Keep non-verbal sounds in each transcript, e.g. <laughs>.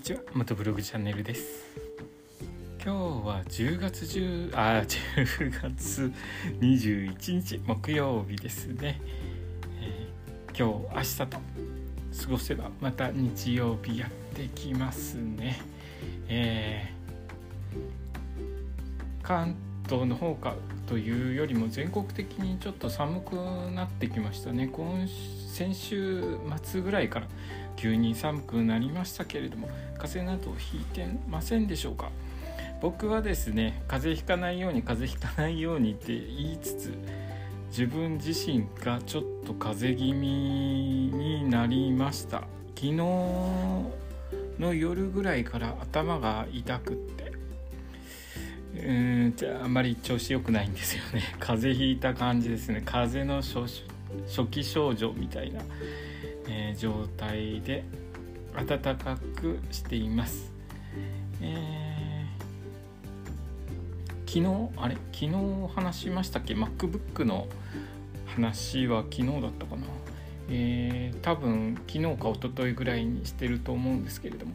にちは元ブログチャンネルです。今日は10月10あ10月21日木曜日ですね、えー、今日明日と過ごせばまた日曜日やってきますね。えー、関東の方かというよりも全国的にちょっと寒くなってきましたね。今先週末ぐらいから急に寒くなりましたけれども風邪などひいてませんでしょうか？僕はですね風邪ひかないように風邪ひかないようにって言いつつ自分自身がちょっと風邪気味になりました。昨日の夜ぐらいから頭が痛くってああんまり調子良くないんですよね。<laughs> 風邪ひいた感じですね。風邪の初期症状みたいなえー、状態で暖かくしています、えー、昨日あれ？昨日話しましたっけ？MacBook の話は昨日だったかな。えー、多分昨日か一昨日ぐらいにしてると思うんですけれども。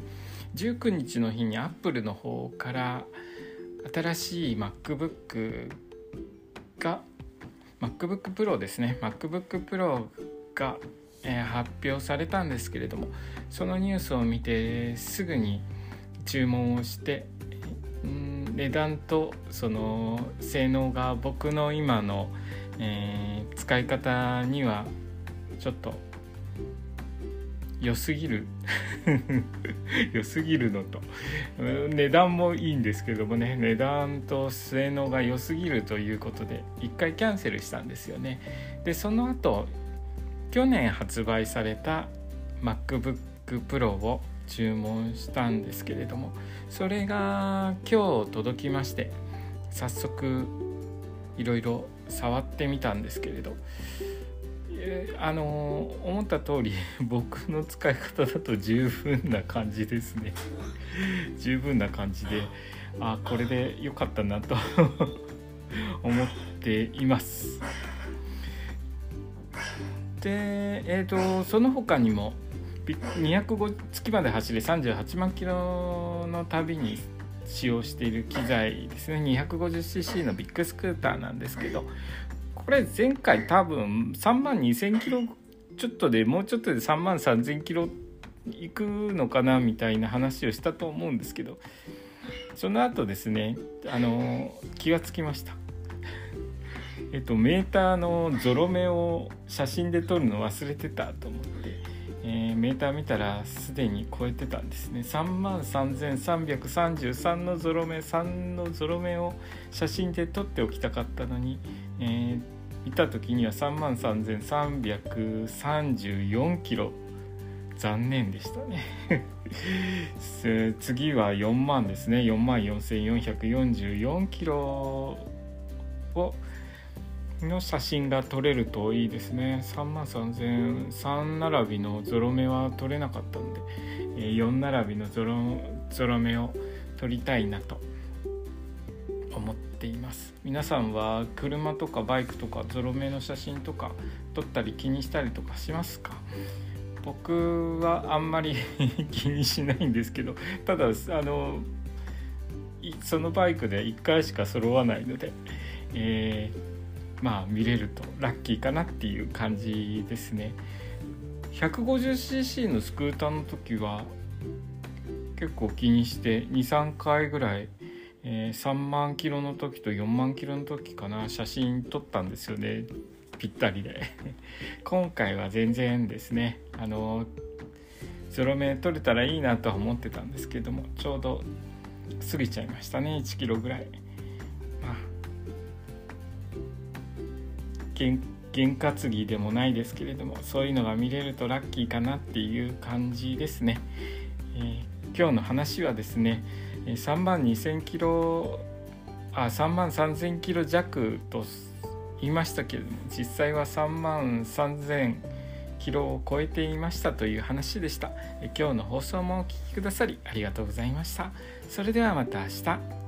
19日の日に Apple の方から新しい MacBook が MacBook Pro ですね。MacBook Pro がえー、発表されたんですけれどもそのニュースを見てすぐに注文をして値段とその性能が僕の今の、えー、使い方にはちょっと良すぎる。<laughs> 良すぎるのと。値段もいいんですけどもね。値段と性能が良すぎるということで一回キャンセルしたんですよね。でその後去年発売された MacBook Pro を注文したんですけれどもそれが今日届きまして早速いろいろ触ってみたんですけれどあの思った通り <laughs> 僕の使い方だと十分な感じですね。<laughs> 十分な感じであこれで良かったなと <laughs> 思っています。で、えーと、その他にも205月まで走れ38万キロの旅に使用している機材ですね。250cc のビッグスクーターなんですけどこれ前回多分3万2000キロちょっとでもうちょっとで3万3000キロ行くのかなみたいな話をしたと思うんですけどその後ですねあの気がつきました。えっと、メーターのゾロ目を写真で撮るの忘れてたと思って、えー、メーター見たらすでに超えてたんですね。3万3333のゾロ目3のゾロ目を写真で撮っておきたかったのに、えー、見た時には3万3334キロ。残念でしたね。<laughs> 次は4万ですね。4万4444キロをの写真が撮れるといいですね。3万3000 3並びのゾロ目は撮れなかったんで、4並びのゾロゾロ目を撮りたいなと思ってています。皆さんは車とかバイクとかゾロ目の写真とか撮ったり気にしたりとかしますか？僕はあんまり <laughs> 気にしないんですけどただあのそのバイクで1回しか揃わないので、えーまあ見れるとラッキーかなっていう感じですね。150cc のスクーターの時は結構気にして23回ぐらい、えー、3万キロの時と4万キロの時かな写真撮ったんですよね。ぴったりで。<laughs> 今回は全然ですね。あのゾロ目撮れたらいいなとは思ってたんですけどもちょうど過ぎちゃいましたね。1キロぐらい。まあ験担ぎでもないですけれどもそういうのが見れるとラッキーかなっていう感じですね、えー、今日の話はですね3万2000キロあ3万3000キロ弱と言いましたけれども実際は3万3000キロを超えていましたという話でした。今日の放送もお聴きくださりありがとうございました。それではまた明日。